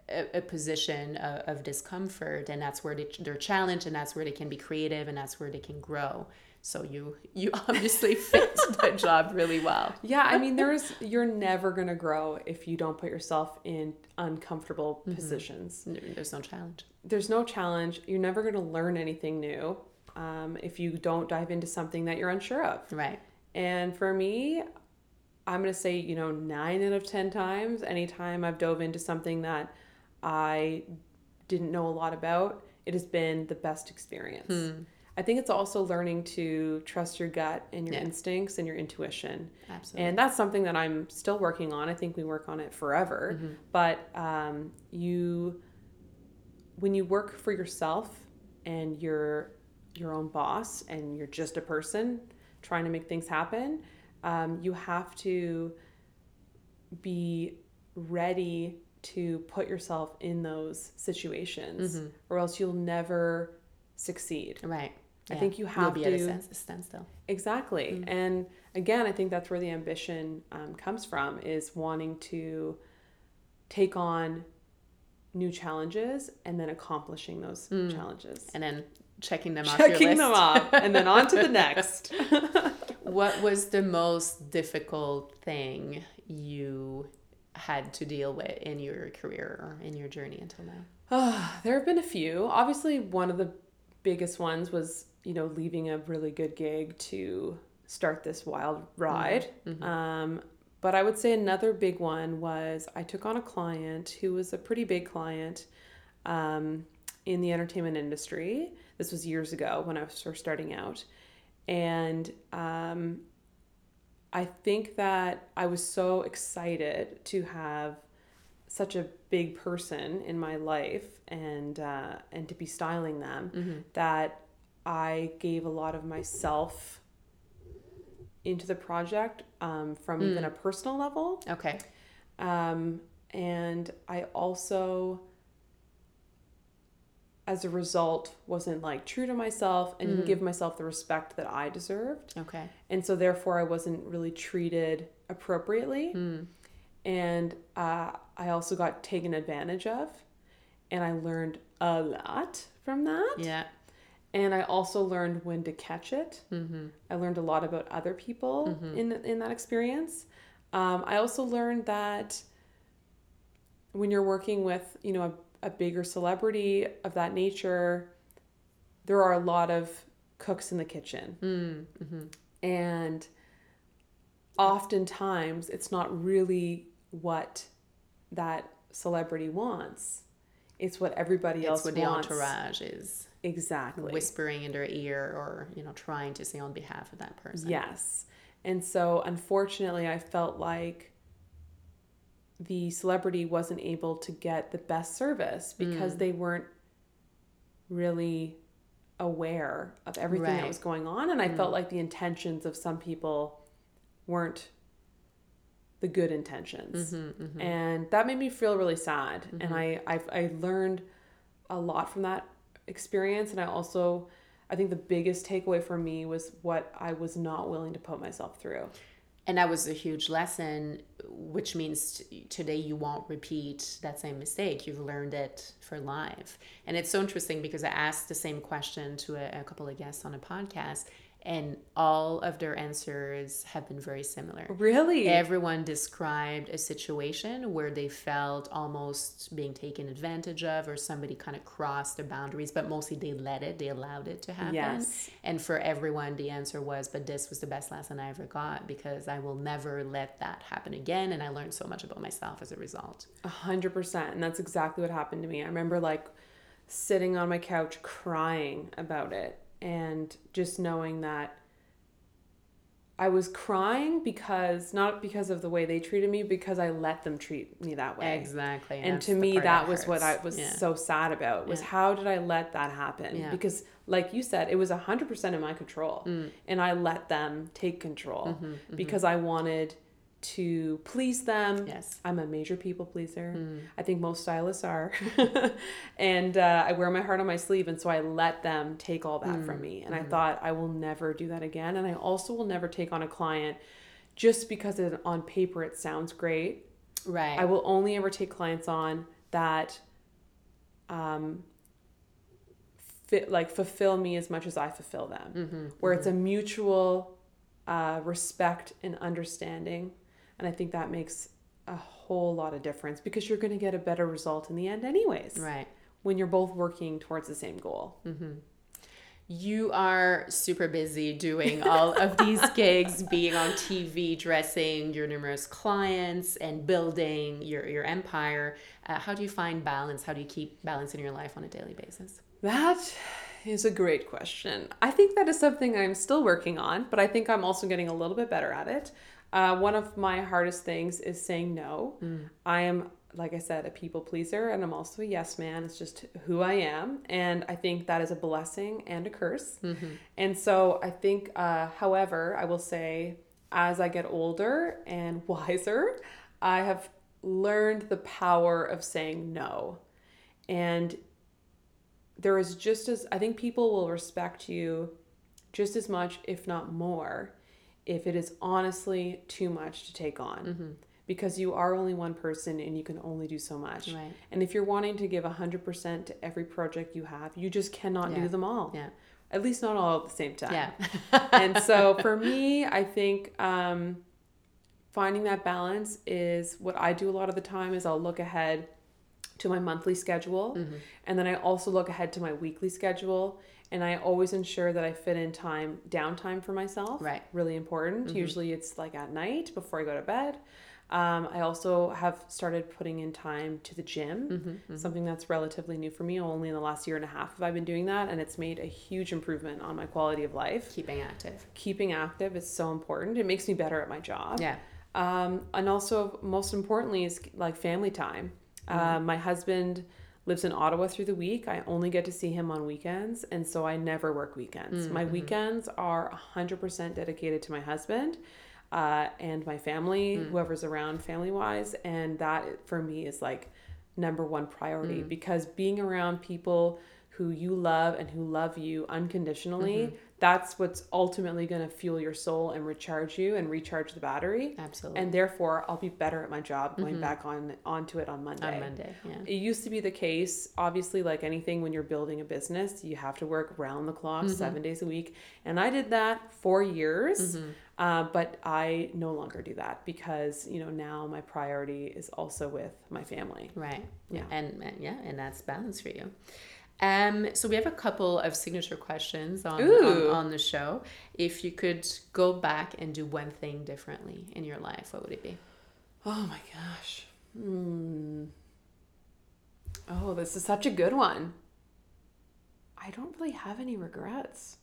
a, a position of, of discomfort, and that's where they, they're challenged, and that's where they can be creative, and that's where they can grow. So you you obviously fit that job really well. Yeah, I mean there's you're never going to grow if you don't put yourself in uncomfortable Mm-hmm. positions. There's no challenge. there's no challenge. You're never going to learn anything new um, if you don't dive into something that you're unsure of. Right. And for me, I'm going to say, you know, nine out of 10 times, anytime I've dove into something that I didn't know a lot about, it has been the best experience. Hmm. I think it's also learning to trust your gut and your Yeah. instincts and your intuition. Absolutely. And that's something that I'm still working on. I think we work on it forever. Mm-hmm. But um, you, when you work for yourself and you're your own boss and you're just a person trying to make things happen, um, you have to be ready to put yourself in those situations, Mm-hmm. or else you'll never succeed. Right. I think you have You'll be at a to- standstill. Exactly. And again, I think that's where the ambition um, comes from is wanting to take on new challenges and then accomplishing those challenges. And then checking them off Checking list. them off and then on to the next. What was the most difficult thing you had to deal with in your career or in your journey until now? Uh, there have been a few. Obviously, one of the biggest ones was, you know, leaving a really good gig to start this wild ride. Mm-hmm. Um, but I would say another big one was I took on a client who was a pretty big client um, in the entertainment industry. This was years ago when I was first starting out. And um, I think that I was so excited to have such a big person in my life and uh, and to be styling them that I gave a lot of myself into the project um, from even a personal level Okay. um, and I also as a result wasn't like true to myself and didn't give myself the respect that I deserved Okay. and so therefore I wasn't really treated appropriately. Hmm. And uh, I also got taken advantage of, and I learned a lot from that. Yeah. And I also learned when to catch it. Mm-hmm. I learned a lot about other people in in that experience. Um, I also learned that when you're working with you know a, a bigger celebrity of that nature, there are a lot of cooks in the kitchen. Mm-hmm. and oftentimes it's not really what that celebrity wants. It's what everybody It's else what the entourage is. Exactly. Whispering in their ear or, you know, trying to say on behalf of that person. yes. And so unfortunately i felt like the celebrity wasn't able to get the best service because Mm. they weren't really aware of everything that was going on and i Mm. felt like the intentions of some people weren't the good intentions Mm-hmm, mm-hmm. and that made me feel really sad and I, I've, I learned a lot from that experience and i also i think the biggest takeaway for me was what i was not willing to put myself through And that was a huge lesson, which means t- today you won't repeat that same mistake. You've learned it for life. And it's so interesting because I asked the same question to a, a couple of guests on a podcast, and all of their answers have been very similar. really Everyone described a situation where they felt almost being taken advantage of, or somebody kind of crossed the boundaries, but mostly they let it, they allowed it to happen. Yes. And for everyone, the answer was, but this was the best lesson I ever got because I will never let that happen again. And I learned so much about myself as a result. A hundred percent. And that's exactly what happened to me. I remember like sitting on my couch crying about it and just knowing that I was crying because not because of the way they treated me, because I let them treat me that way. Exactly. And that's to me, that was what I was Yeah. so sad about was Yeah. how did I let that happen? Yeah. Because like you said, it was a hundred percent in my control Mm. and I let them take control Mm-hmm, because I wanted to please them. Yes. I'm a major people pleaser. Mm. I think most stylists are. and uh, I wear my heart on my sleeve. And so I let them take all that Mm. from me. And I thought, I will never do that again. And I also will never take on a client just because it, on paper it sounds great. Right. I will only ever take clients on that um, fit, like fulfill me as much as I fulfill them, Mm-hmm, where it's a mutual uh, respect and understanding. And I think that makes a whole lot of difference because you're going to get a better result in the end, anyways, right. when you're both working towards the same goal. You are super busy doing all of these gigs, being on TV, dressing your numerous clients, and building your, your empire. Uh, how do you find balance? How do you keep balance in your life on a daily basis? That is a great question. I think that is something I'm still working on, but I think I'm also getting a little bit better at it. Uh, one of my hardest things is saying no. I am, like I said, a people pleaser, and I'm also a yes man. It's just who I am. And I think that is a blessing and a curse. And so I think, uh, however, I will say, as I get older and wiser, I have learned the power of saying no. And there is just as I think people will respect you just as much, if not more, if it is honestly too much to take on. Because you are only one person and you can only do so much. Right. And if you're wanting to give 100% to every project you have, you just cannot Yeah. do them all. Yeah. At least not all at the same time Yeah. and so for me, I think um, finding that balance is what I do a lot of the time is I'll look ahead to my monthly schedule. Mm-hmm. And then I also look ahead to my weekly schedule. And I always ensure that I fit in time, downtime for myself. Right. Mm-hmm. Really important. Usually it's like at night before I go to bed. Um, I also have started putting in time to the gym, Mm-hmm, something that's relatively new for me. Only in the last year and a half have I been doing that, and it's made a huge improvement on my quality of life. Keeping active. Keeping active is so important. It makes me better at my job. Yeah. Um, and also, most importantly, is like family time. Uh, my husband lives in Ottawa through the week. I only get to see him on weekends, and so I never work weekends. My mm-hmm. weekends are 100% dedicated to my husband uh, and my family, mm. whoever's around family wise. And that for me is like number one priority mm. because being around people who you love and who love you unconditionally, mm-hmm. That's what's ultimately going to fuel your soul and recharge you and recharge the battery. Absolutely. And therefore, I'll be better at my job going back on onto it on Monday. On Monday, yeah. It used to be the case, obviously, like anything when you're building a business, you have to work round the clock, Mm-hmm. seven days a week. And I did that for years, Mm-hmm. uh, but I no longer do that because, you know, now my priority is also with my family. Right. Yeah. And, and yeah, and that's balance for you. Um, so we have a couple of signature questions on, on on the show. If you could go back and do one thing differently in your life, what would it be? Oh my gosh. Hmm. Oh, this is such a good one. I don't really have any regrets.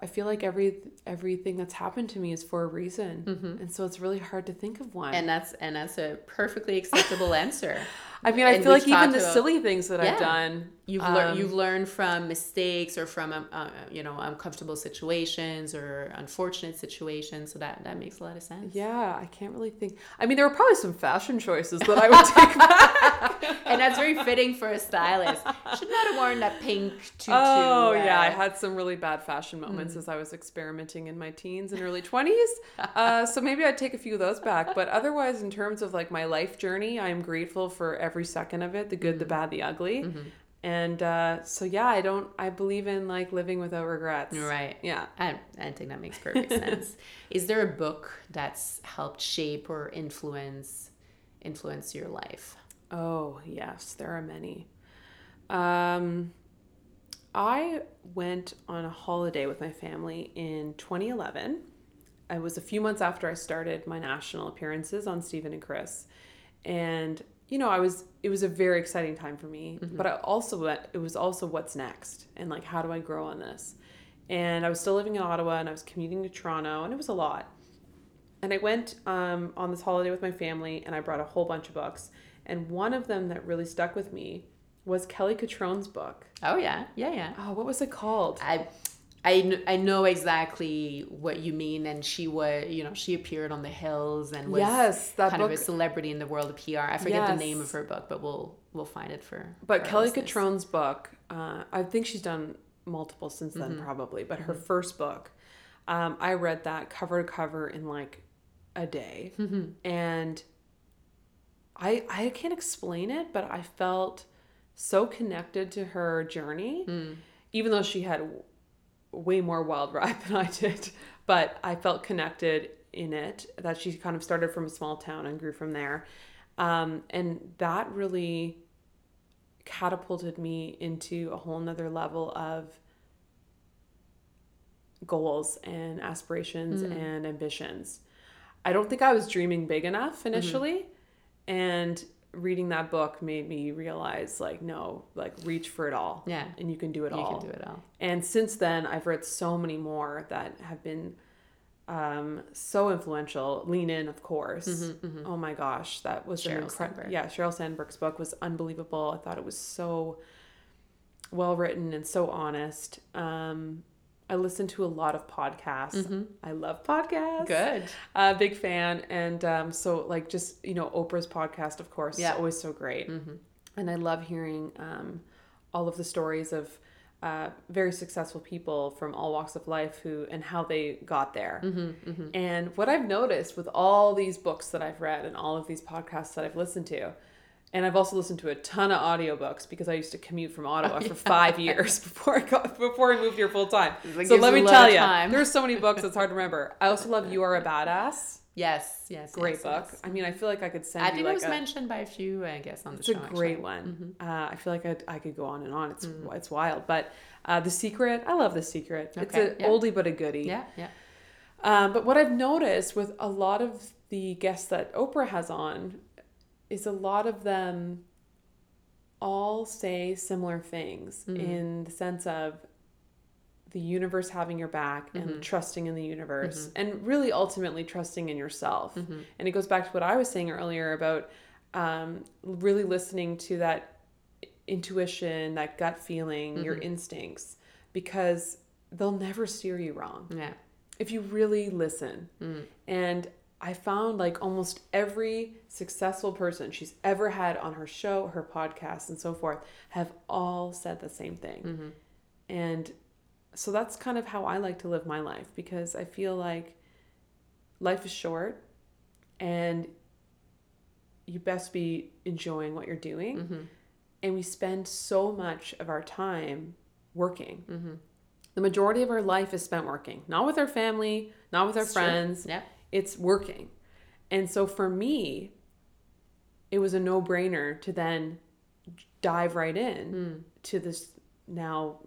I feel like every everything that's happened to me is for a reason, and so it's really hard to think of one. And that's and that's a perfectly acceptable answer. I mean, I feel like even the about- silly things that I've done, You've um, learned you've learned from mistakes or from um, uh, you know uncomfortable situations or unfortunate situations. So that that makes a lot of sense. Yeah, I can't really think. I mean, there were probably some fashion choices that I would take back. and that's very fitting for a stylist. Should not have worn that pink tutu. Oh yeah, I uh, had some really bad fashion moments as I was experimenting in my teens and early twenties. Uh, so maybe I'd take a few of those back. But otherwise, in terms of like my life journey, I am grateful for every second of it—the good, the bad, the ugly. And uh, so yeah, I don't. I believe in like living without regrets. Right. Yeah. I, I think that makes perfect sense. Is there a book that's helped shape or influence influence your life? Oh, yes, there are many. Um, I went on a holiday with my family in 2011. It was a few months after I started my national appearances on Steven and Chris. And you know, I was it was a very exciting time for me, but I also went, it was also what's next and like how do I grow on this? And I was still living in Ottawa and I was commuting to Toronto and it was a lot. And I went um, on this holiday with my family, and I brought a whole bunch of books. And one of them that really stuck with me was Kelly Cutrone's book. Oh yeah, yeah, yeah. Oh, what was it called? I, I, kn- I know exactly what you mean, and she was, you know, she appeared on the hills and was Yes, that kind of a celebrity in the world of PR. I forget the name of her book, but we'll we'll find it for. But for Kelly. Cutrone's book, uh, I think she's done multiple since then, Mm-hmm. probably. But her first book, um, I read that cover to cover in like a day, Mm-hmm. and I I can't explain it, but I felt so connected to her journey, Mm. even though she had way more wild ride than I did. But I felt connected in it that she kind of started from a small town and grew from there, um, and that really catapulted me into a whole nother level of goals and aspirations and ambitions. I don't think I was dreaming big enough initially. And reading that book made me realize like, no, like reach for it all. Yeah. And you can do it You all. can do it all. And since then, I've read so many more that have been um, so influential. Lean In, of course. Oh my gosh, that was Mm-hmm, incredible. Sandberg. Yeah, Sheryl Sandberg's book was unbelievable. I thought it was so well written and so honest. Um, I listen to a lot of podcasts. I love podcasts. Mm-hmm. Good. Uh, big fan. And um, so, like, just, you know, Oprah's podcast, of course, Yeah. always so great. And I love hearing um, all of the stories of uh, very successful people from all walks of life who and how they got there. And what I've noticed with all these books that I've read and all of these podcasts that I've listened to, and I've also listened to a ton of audiobooks because I used to commute from Ottawa for five years before I got before I moved here full time. So let me tell you, there's so many books it's hard to remember. I also love You Are a Badass. Yes, yes. Great yes, book. yes. I mean, I feel like I could send I think like it was a, mentioned by a few, I guess, on the It's show. a great actually. one. Uh, I feel like I'd, I could go on and on. It's it's wild, but uh, the secret. I love the secret. It's an yeah. oldie but a goodie. Yeah, yeah. Um, but what I've noticed with a lot of the guests that Oprah has on is a lot of them all say similar things Mm-hmm. in the sense of the universe having your back Mm-hmm. and trusting in the universe and really ultimately trusting in yourself. Mm-hmm. And it goes back to what I was saying earlier about um, really listening to that intuition, that gut feeling, your Mm-hmm. instincts, because they'll never steer you wrong Yeah. if you really listen. And I found like almost every successful person she's ever had on her show, her podcast, and so forth have all said the same thing. Mm-hmm. And so that's kind of how I like to live my life because I feel like life is short and you best be enjoying what you're doing. Mm-hmm. And we spend so much of our time working. Mm-hmm. The majority of our life is spent working, not with our family, not with our It's true. friends. It's working. And so for me, it was a no brainer to then dive right in hmm. to this now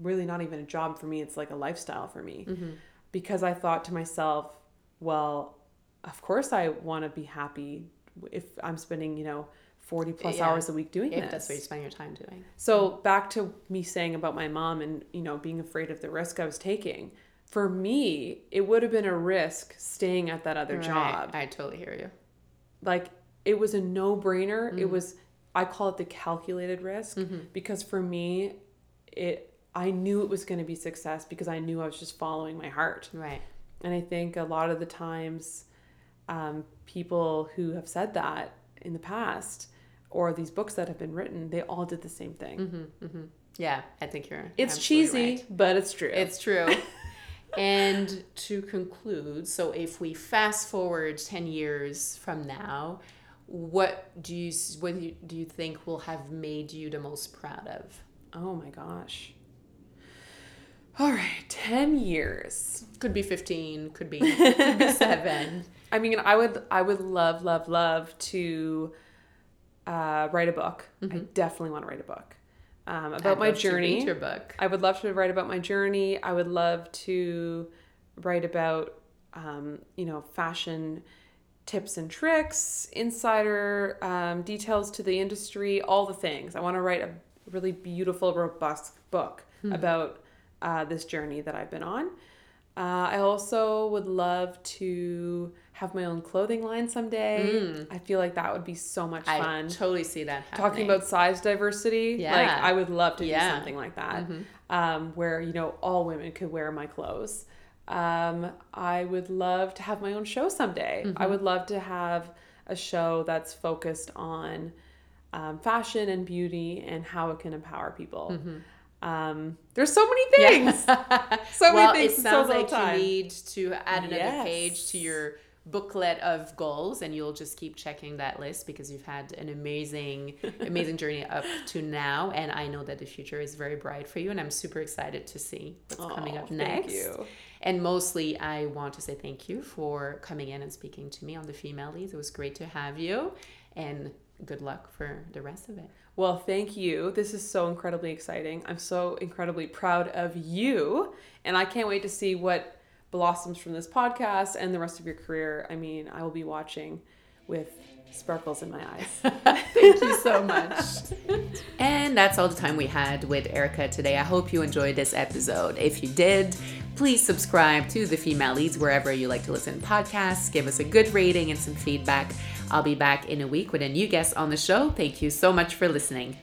really not even a job for me, it's like a lifestyle for me. Mm-hmm. Because I thought to myself, well, of course I want to be happy if I'm spending, you know, 40 plus Yeah. hours a week doing If this. that's what you spend your time doing. So back to me saying about my mom and you know being afraid of the risk I was taking. For me, it would have been a risk staying at that other Right. job. I totally hear you. Like it was a no-brainer. Mm-hmm. It was I call it the calculated risk because for me it I knew it was going to be success because I knew I was just following my heart. Right. And I think a lot of the times, um, people who have said that in the past, or these books that have been written, they all did the same thing. Yeah, I think you're. It's cheesy, right. but it's true. It's true. and to conclude, so if we fast forward 10 years from now, what do you what do you, do you think will have made you the most proud of? oh my gosh. All right, 10 years. Could be 15, could be could be 7. I mean, I would I would love love love to uh, write a book. I definitely want to write a book um, about I'd my journey. your book. I would love to write about my journey. I would love to write about, um, you know, fashion tips and tricks, insider um, details to the industry, all the things. I want to write a really beautiful, robust book about uh, this journey that I've been on. Uh, I also would love to have my own clothing line someday. I feel like that would be so much I fun totally see that happening. talking about size diversity like i would love to do Yeah. Mm-hmm. something like that um, where you know all women could wear my clothes um, i would love to have my own show someday i Mm-hmm. would love to have a show that's focused on um, fashion and beauty and how it can empower people um, there's so many things so Mm-hmm. well, many it things in so sounds little like time. you need to add another Yes. page to your booklet of goals and you'll just keep checking that list because you've had an amazing amazing journey up to now and i know that the future is very bright for you and i'm super excited to see what's coming up thank next you. and mostly i want to say thank you for coming in and speaking to me on the female leads it was great to have you and good luck for the rest of it Well, thank you. This is so incredibly exciting. I'm so incredibly proud of you. And I can't wait to see what blossoms from this podcast and the rest of your career. I mean, I will be watching with sparkles in my eyes. Thank you so much. and that's all the time we had with Erica today. I hope you enjoyed this episode. If you did, please subscribe to the Female Leads wherever you like to listen to podcasts. Give us a good rating and some feedback. I'll be back in a week with a new guest on the show. Thank you so much for listening.